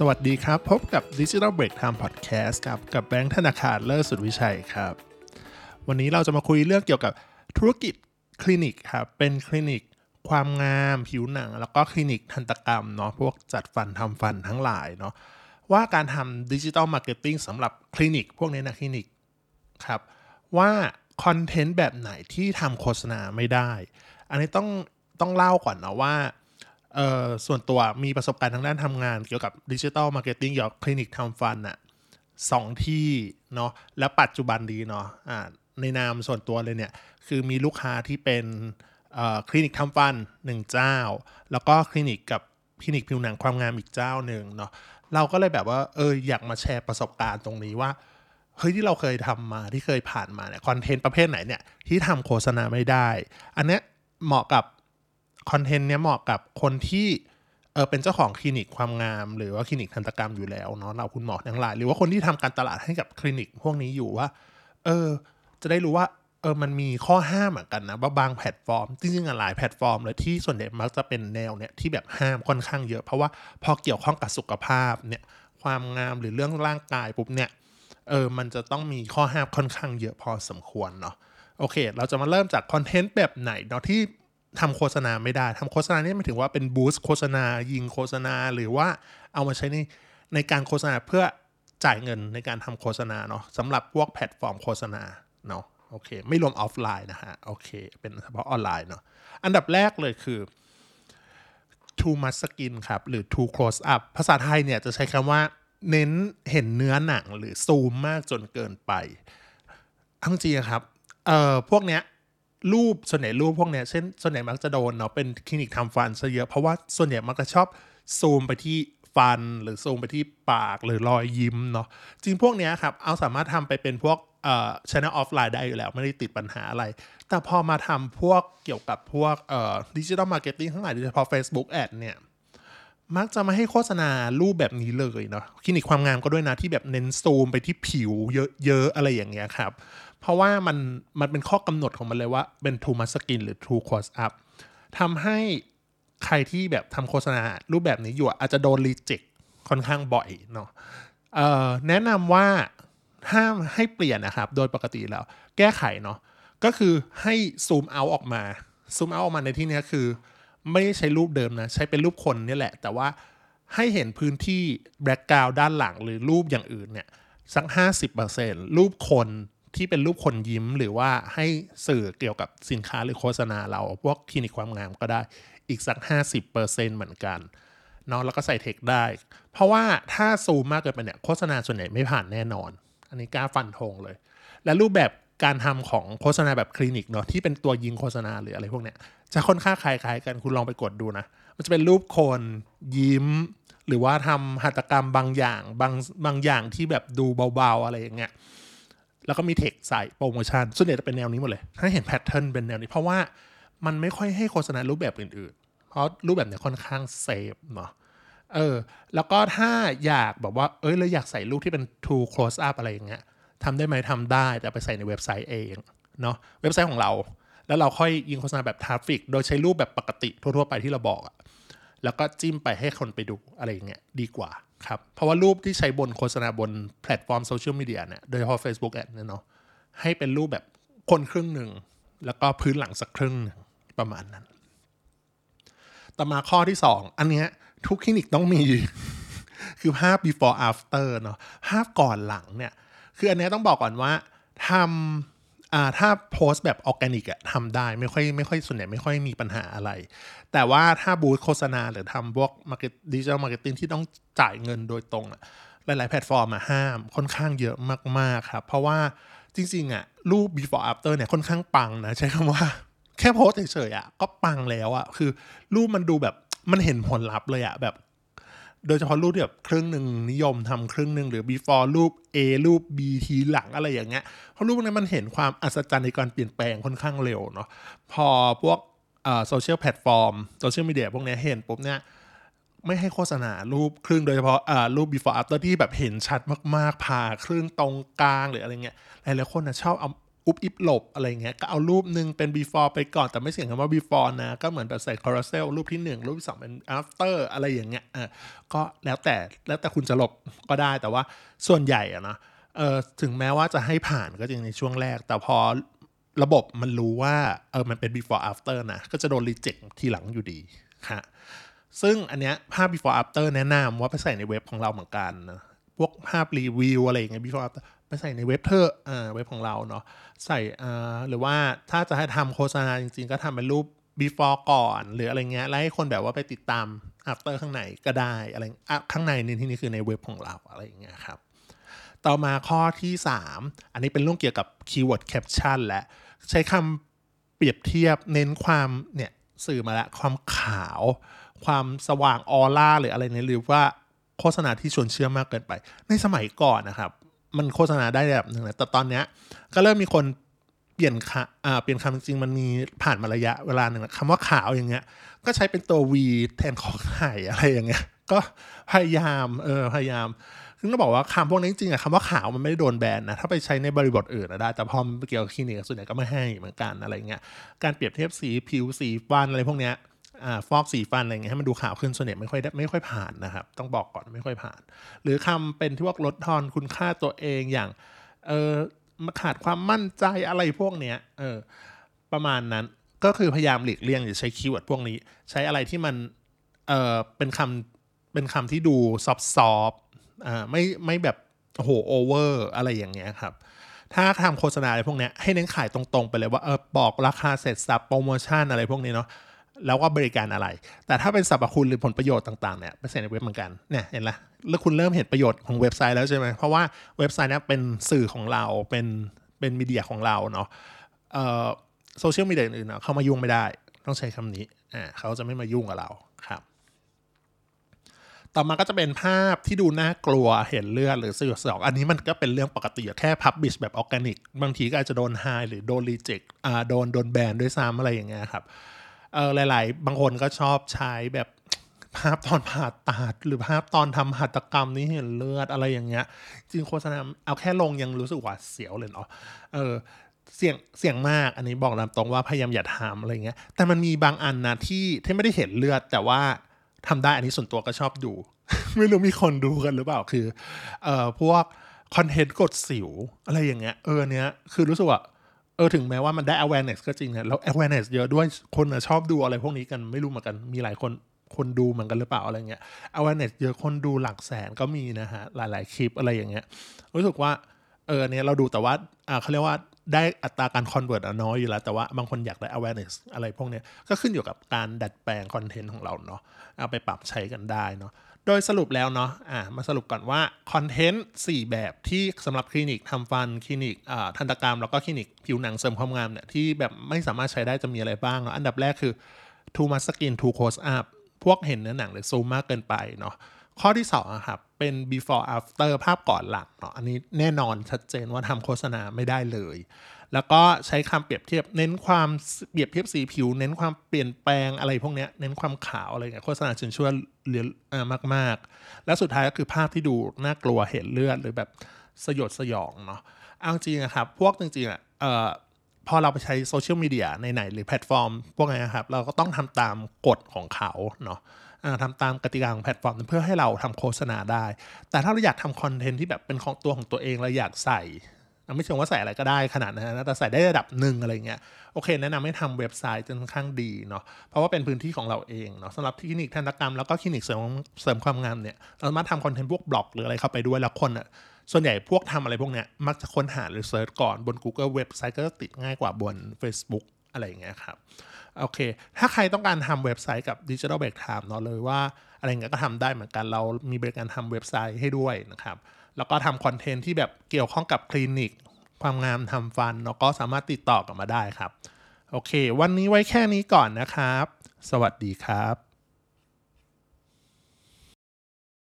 สวัสดีครับ พบกับ Digital Break Time Podcast ครับกับแบงค์ธนาคารเลิศสุดวิชัยครับ วันนี้เราจะมาคุยเรื่องเกี่ยวกับธุรกิจคลินิกครับเป็นคลินิกความงามผิวหนัง แล้วก็คลินิกทันตกรรมเนาะพวกจัดฟันทำฟันทั้งหลายเนาะว่าการทำดิจิ t a ลมาร์เก็ตติ้งสำหรับคลินิก พวกนี้นะคลินิกครับว่าคอนเทนต์แบบไหนที่ทำโฆษณาไม่ได้ อันนี้ต้องต้องเล่าก่อนนะว่า เอ่อส่วนตัวมีประสบการณ์ทางด้านทำงานเกี่ยวกับดิจิ t a ลมาร์เก็ตติ้งเกี่ยวกับคลินิกทำฟันอะสองที่เนาะและปัจจุบันนี้เนาะอ่าในนามส่วนตัวเลยเนี่ย คือมีลูกค้าที่เป็นคลินิกทำฟันหนึ่งเจ้า แล้วก็คลินิกกับคลินิกผิวหนังความงามอีกเจ้าหนึ่งเนาะเราก็เลยแบบว่าเอออยากมาแชร์ประสบการณ์ตรงนี้ว่าเฮ้ยที่เราเคยทำมาที่เคยผ่านมาเนี่ยคอนเทนต์ประเภทไหนเนี่ยที่ทำโฆษณาไม่ได้ อันเนี้ยเหมาะกับ คอนเทนต์เนี้ยเหมาะกับคนที่เออเป็นเจ้าของคลินิกความงามหรือว่าคลินิกทันตกรรมอยู่แล้วเนาะเหล่าคุณหมอทั้งหลาย หรือว่าคนที่ทำการตลาดให้กับคลินิกพวกนี้อยู่ว่า เออ จะได้รู้ว่าเออมันมีข้อห้ามเหมือนกันนะว่าบางแพลตฟอร์ม จริงๆหลายแพลตฟอร์มเลยที่ส่วนใหญ่มักจะเป็นแนวเนี่ยที่แบบห้ามค่อนข้างเยอะ เพราะว่าพอเกี่ยวข้องกับสุขภาพเนี่ยความงามหรือเรื่องร่างกายปุ๊บเนี่ยเออมันจะต้องมีข้อห้ามค่อนข้างเยอะพอสมควรเนาะโอเค เราจะมาเริ่มจากคอนเทนต์แบบไหนเนาะที่ ทำโฆษณาไม่ได้ทำโฆษณานี่หมายถึงว่าเป็น boost โฆษณายิงโฆษณาหรือว่าเอามาใช้ในในการโฆษณาเพื่อจ่ายเงินในการทำโฆษณาเนาะสำหรับพวกแพลตฟอร์มโฆษณาเนาะโอเค ไม่รวมออฟไลน์นะฮะโอเค เป็นเฉพาะออนไลน์เนาะอันดับแรกเลยคือ too much skin ครับ หรือ too close up ภาษาไทยเนี่ยจะใช้คำว่า เน้นเห็นเนื้อหนังหรือซูมมากจนเกินไปทั้งจริงๆครับเอ่อพวกเนี้ย รูปส่วนใหญ่รูปพวกเนี้ยเช่นส่วนใหญ่มักจะโดนเนาะเป็นคลินิกทำฟันซะเยอะเพราะว่าส่วนใหญ่มักจะชอบซูมไปที่ฟันหรือซูมไปที่ปากหรือรอยยิ้มเนาะจริงพวกเนี้ยครับเอาสามารถทำไปเป็นพวกเอ่อช anel ออฟไลน์ได้อยู่แล้ว ไม่ได้ติดปัญหาอะไร แต่พอมาทำพวกเกี่ยวกับพวกเอ่อดิจิ t a ลมาร์เก็ตติ้งทั้งหลายโดยเฉพาะ Facebook Ad เนี่ยมักจะมาให้โฆษณารูปแบบนี้เลยเนาะคลินิกความงามก็ด้วยนะที่แบบเน้นซูมไปที่ผิวเยอะๆอะไรอย่างเงี้ยครับ เพราะว่ามันมันเป็นข้อกำหนดของมันเลยว่าเป็น too much skin หรือ too close up ทำให้ใครที่แบบทำโฆษณารูปแบบนี้อยู่อาจจะโดนรีเจ็คค่อนข้างบ่อยเนาะแนะนำว่าห้ามให้เปลี่ยนนะครับ โดยปกติแล้ว แก้ไขเนาะก็คือให้ซูมเอาออกมาซูมเอาออกมาในที่นี้คือ ไม่ใช้รูปเดิมนะ ใช้เป็นรูปคนนี่แหละ แต่ว่าให้เห็นพื้นที่แบ็กกราวด้านหลังหรือรูปอย่างอื่นเนี่ย สัก 50%รูปคน ที่เป็นรูปคนยิ้มหรือว่าให้สื่อเกี่ยวกับสินค้าหรือโฆษณาเรา พวกคลินิกความงามก็ได้อีกสัก 50%เหมือนกันเนาะแล้วก็ใส่เทคได้ เพราะว่าถ้าซูมมากเกินไปเนี่ยโฆษณาส่วนใหญ่ไม่ผ่านแน่นอน อันนี้กล้าฟันธงเลย และรูปแบบการทำของโฆษณาแบบคลินิกเนาะที่เป็นตัวยิงโฆษณาหรืออะไรพวกเนี้ยจะค่อนข้างคล้ายๆกันคุณลองไปกดดูนะ มันจะเป็นรูปคนยิ้ม หรือว่าทำหัตถการบางอย่างบางบางอย่างที่แบบดูเบาๆอะไรอย่างเงี้ย แล้วก็มีเทคใส่โปรโมชั่นส่วนใหญ่จะเป็นแนวนี้หมดเลย ถ้าเห็น pattern เป็นแนวนี้ เพราะว่ามันไม่ค่อยให้โฆษณารูปแบบอื่นๆ เพราะรูปแบบเนี้ยค่อนข้าง safe เนาะเออ แล้วก็ถ้าอยากแบบว่า เอ้ยเราอยากใส่รูปที่เป็น too close up อะไรอย่างเงี้ยทำได้ไหมทำได้ แต่ไปใส่ในเว็บไซต์เองเนาะเว็บไซต์ของเรา แล้วเราค่อยยิงโฆษณาแบบ traffic โดยใช้รูปแบบปกติทั่วๆไปที่เราบอกอะ แล้วก็จิ้มไปให้คนไปดูอะไรอย่างเงี้ยดีกว่าครับ เพราะว่ารูปที่ใช้บนโฆษณาบนแพลตฟอร์มโซเชียลมีเดียเนี่ยโดยเฉพาะ Facebook Ad เนี่ยเนาะให้เป็นรูปแบบคนครึ่งหนึ่ง แล้วก็พื้นหลังสักครึ่งหนึ่งประมาณนั้น ต่อมาข้อที่ 2 อันเนี้ยทุกคลินิกต้องมี คือภาพ before after เนาะภาพก่อนหลังเนี่ย คืออันนี้ต้องบอกก่อนว่าทำ อ่าถ้าโพสต์แบบออร์แกนิกอะทำได้ไม่ค่อยไม่ค่อยส่วนใหญ่ไม่ค่อยมีปัญหาอะไร แต่ว่าถ้า boost โฆษณาหรือทำพวก market digital marketing ที่ต้องจ่ายเงินโดยตรงอะหลาย ๆ แพลตฟอร์มอะห้ามค่อนข้างเยอะมาก ๆ ครับ เพราะว่าจริง ๆอะรูป before after เนี่ยค่อนข้างปังนะ ใช้คำว่าแค่โพสต์เฉยๆอะก็ปังแล้วอะคือรูปมันดูแบบมันเห็นผลลัพธ์เลยอะแบบ โดยเฉพาะรูปที่แบบครึ่งหนึ่งนิยมทำครึ่งหนึ่งหรือ before รูป A รูป B ทีหลังอะไรอย่างเงี้ยเพราะรูปพวกนี้มันเห็นความอัศจรรย์ในการเปลี่ยนแปลงค่อนข้างเร็วเนาะพอพวกโซเชียลแพลตฟอร์มโซเชียลมีเดียพวกนี้เห็นปุ๊บเนี่ยไม่ให้โฆษณารูปครึ่งโดยเฉพาะอ่ารูป before after ที่แบบเห็นชัดมากๆผ่าครึ่งตรงกลางหรืออะไรเงี้ยหลายๆคนนะชอบเอา อุบอิบหลบอะไรเงี้ยก็เอารูปหนึ่งเป็น before ไปก่อนแต่ไม่เสียงคำว่า before นะ ก็เหมือนแบบใส่ carousel รูปที่ 1 รูปที่2เป็น after อะไรอย่างเงี้ยอะก็แล้วแต่แล้วแต่คุณจะหลบก็ได้แต่ว่าส่วนใหญ่อะนะเออถึงแม้ว่าจะให้ผ่านก็จริงในช่วงแรก แต่พอระบบมันรู้ว่าเออมันเป็น before after นะ ก็จะโดน reject ทีหลังอยู่ดีค่ะซึ่งอันเนี้ยภาพ before after แนะนำว่าไปใส่ในเว็บของเราเหมือนกันนะ พวกภาพรีวิวอะไรอย่างเงี้ย before after ไปใส่ในเว็บเธออ่าเว็บของเราเนาะใส่อ่าหรือว่าถ้าจะให้ทำโฆษณาจริงๆ ก็ทำเป็นรูป before ก่อน หรืออะไรเงี้ยแล้วให้คนแบบว่าไปติดตาม after ข้างในก็ได้อะไรอะข้างในในที่นี้คือในเว็บของเราอะไรอย่างเงี้ยครับต่อมาข้อที่ 3 อันนี้เป็นเรื่องเกี่ยวกับ keyword caption และใช้คำเปรียบเทียบเน้นความเนี่ยสื่อมาล้วความขาว ความสว่างออร่าหรืออะไรเนี่ยหรือว่า โฆษณาที่ชวนเชื่อมากเกินไป ในสมัยก่อนนะครับ มันโฆษณาได้แบบหนึ่งนะแต่ตอนเนี้ยก็เริ่มมีคนเปลี่ยนคำอ่าเปลี่ยนคำจริงๆ มันมีผ่านมาระยะเวลาหนึ่งคำว่าขาวอย่างเงี้ย ก็ใช้เป็นตัว V แทนของไข่อะไรอย่างเงี้ย ก็พยายาม เออ พยายาม ซึ่งต้องบอกว่าคำพวกนี้จริงอะคำว่าขาวมันไม่ได้โดนแบนนะ ถ้าไปใช้ในบริบทอื่นได้ แต่พอมันเกี่ยวกับคลินิกส่วนใหญ่ก็ไม่ให้เหมือนกันอะไรเงี้ย การเปรียบเทียบสีผิวสีฟันอะไรพวกเนี้ย ฟอกสีฟันอะไรเงี้ยให้มันดูขาวขึ้นส่วนใหญ่ไม่ค่อยไม่ค่อยผ่านนะครับ ต้องบอกก่อนไม่ค่อยผ่าน หรือคำเป็นที่ว่าลดทอนคุณค่าตัวเองอย่างเออขาดความมั่นใจอะไรพวกเนี้ยเออประมาณนั้นก็คือพยายามหลีกเลี่ยงอย่าใช้ keyword พวกนี้ ใช้อะไรที่มันเออเป็นคำเป็นคำที่ดู soft soft อ่าไม่ไม่แบบโอ้โหโอเวอร์อะไรอย่างเงี้ยครับถ้าทำโฆษณาอะไรพวกเนี้ยให้เน้นขายตรงๆไปเลยว่าเออบอกราคาเสร็จสรรพโปรโมชั่นอะไรพวกนี้เนาะ แล้วก็บริการอะไร แต่ถ้าเป็นสรรพคุณหรือผลประโยชน์ต่างๆเนี่ยไปใส่ในเว็บเหมือนกันเนี่ยเห็นละแล้วคุณเริ่มเห็นประโยชน์ของเว็บไซต์แล้วใช่ไหมเพราะว่าเว็บไซต์เนี้ยเป็นสื่อของเราเป็นเป็น media ของเราเนาะเอ่อโซเชียลมีเดียอื่นๆเข้ามายุ่งไม่ได้ ต้องใช้คำนี้อ่าเขาจะไม่มายุ่งกับเราครับ ต่อมาก็จะเป็นภาพที่ดูน่ากลัวเห็นเลือดหรือสยดสยองอันนี้มันก็เป็นเรื่องปกติแค่ publish แบบออร์แกนิกบางทีก็อาจจะโดนไฮหรือโดนรีเจ็คอ่าโดนโดนแบนด้วยซ้ำอะไรอย่างเงี้ยครับ เออหลาย ๆ บางคนก็ชอบใช้แบบภาพตอนผ่าตัดหรือภาพตอนทำหัตถกรรมนี่เห็นเลือดอะไรอย่างเงี้ย จริงโฆษณาเอาแค่ลงยังรู้สึกหวาดเสียวเลยเนาะเออเสี่ยงเสี่ยงมากอันนี้บอกตามตรงว่าพยายามอย่าทำอะไรเงี้ย แต่มันมีบางอันนะที่ที่ไม่ได้เห็นเลือด แต่ว่าทำได้อันนี้ส่วนตัวก็ชอบดู ไม่รู้มีคนดูกันหรือเปล่าคือเอ่อพวกคอนเทนต์กดสิวอะไรอย่างเงี้ยเออเนี้ยคือรู้สึกว่า เออถึงแม้ว่ามันได้ awareness ก็จริงนะแล้ว awareness เยอะด้วยคนนะชอบดูอะไรพวกนี้กันไม่รู้เหมือนกันมีหลายคนคนดูเหมือนกันหรือเปล่าอะไรเงี้ย awareness เยอะคนดูหลักแสนก็มีนะฮะหลาย ๆ คลิปอะไรอย่างเงี้ยรู้สึกว่าเออเนี่ยเราดูแต่ว่าอ่าเขาเรียกว่าได้อัตราการ convert น้อยอยู่แล้ว แต่ว่าบางคนอยากได้ awareness อะไรพวกเนี้ยก็ขึ้นอยู่กับการดัดแปลงคอนเทนต์ของเราเนาะเอาไปปรับใช้กันได้เนาะ โดยสรุปแล้วเนาะมาสรุปก่อนว่าคอนเทนต์ 4 แบบที่สำหรับคลินิกทำฟันคลินิกทันตกรรม แล้วก็คลินิกผิวหนังเสริมความงามเนี่ยที่แบบไม่สามารถใช้ได้จะมีอะไรบ้างเนาะอันดับแรกคือ too much skin too close up พวกเห็นเนื้อหนังหรือซูมมากเกินไปเนาะข้อที่2อะครับ เป็น before after ภาพก่อนหลังเนาะอันนี้แน่นอนชัดเจนว่าทำโฆษณาไม่ได้เลย แล้วก็ใช้คำเปรียบเทียบเน้นความเปรียบเทียบสีผิว เน้นความเปลี่ยนแปลงอะไรพวกเนี้ยเน้นความขาวอะไรเงี้ยโฆษณาชวนชวนเชื่อมาก ๆ แล้วสุดท้ายก็คือภาพที่ดูน่ากลัวเห็นเลือดหรือแบบสยดสยองเนาะเอาจริงนะครับ พวกจริงๆอะพอเราไปใช้โซเชียลมีเดียในไหนหรือแพลตฟอร์ม พวกนี้นะครับ เราก็ต้องทำตามกฎของเขาเนาะ ทำตามกติกาของแพลตฟอร์ม เพื่อให้เราทำโฆษณาได้ แต่ถ้าเราอยากทำ content ที่แบบเป็นของตัวของตัวเองเราอยากใส่ไม่เชิงว่าใส่อะไรก็ได้ขนาดนั้นนะแต่ใส่ได้ระดับหนึ่งอะไรเงี้ยโอเคแนะนำให้ทำเว็บไซต์จนค่อนข้างดีเนาะเพราะว่าเป็นพื้นที่ของเราเองเนาะสำหรับคลินิกทันตกรรมแล้วก็คลินิกเสริมเสริมความงามเนี่ยเราสามารถทำ content พวกบล็อกหรืออะไรเข้าไปด้วยแล้วคนอะส่วนใหญ่พวกทำอะไรพวกเนี้ยมักจะค้นหาหรือ search ก่อนบน Google เว็บไซต์ก็จะติดง่ายกว่าบน Facebook อะไรอย่างเงี้ยครับ โอเค ถ้าใครต้องการทำเว็บไซต์กับ Digital Break Time เนาะเลยว่าอะไรเงี้ยก็ทำได้เหมือนกันเรามีบริการทำเว็บไซต์ให้ด้วยนะครับ แล้วก็ทำคอนเทนต์ที่แบบเกี่ยวข้องกับคลินิก ความงามทำฟันเนาะก็สามารถติดต่อกลับมาได้ครับ โอเค วันนี้ไว้แค่นี้ก่อนนะครับ สวัสดีครับ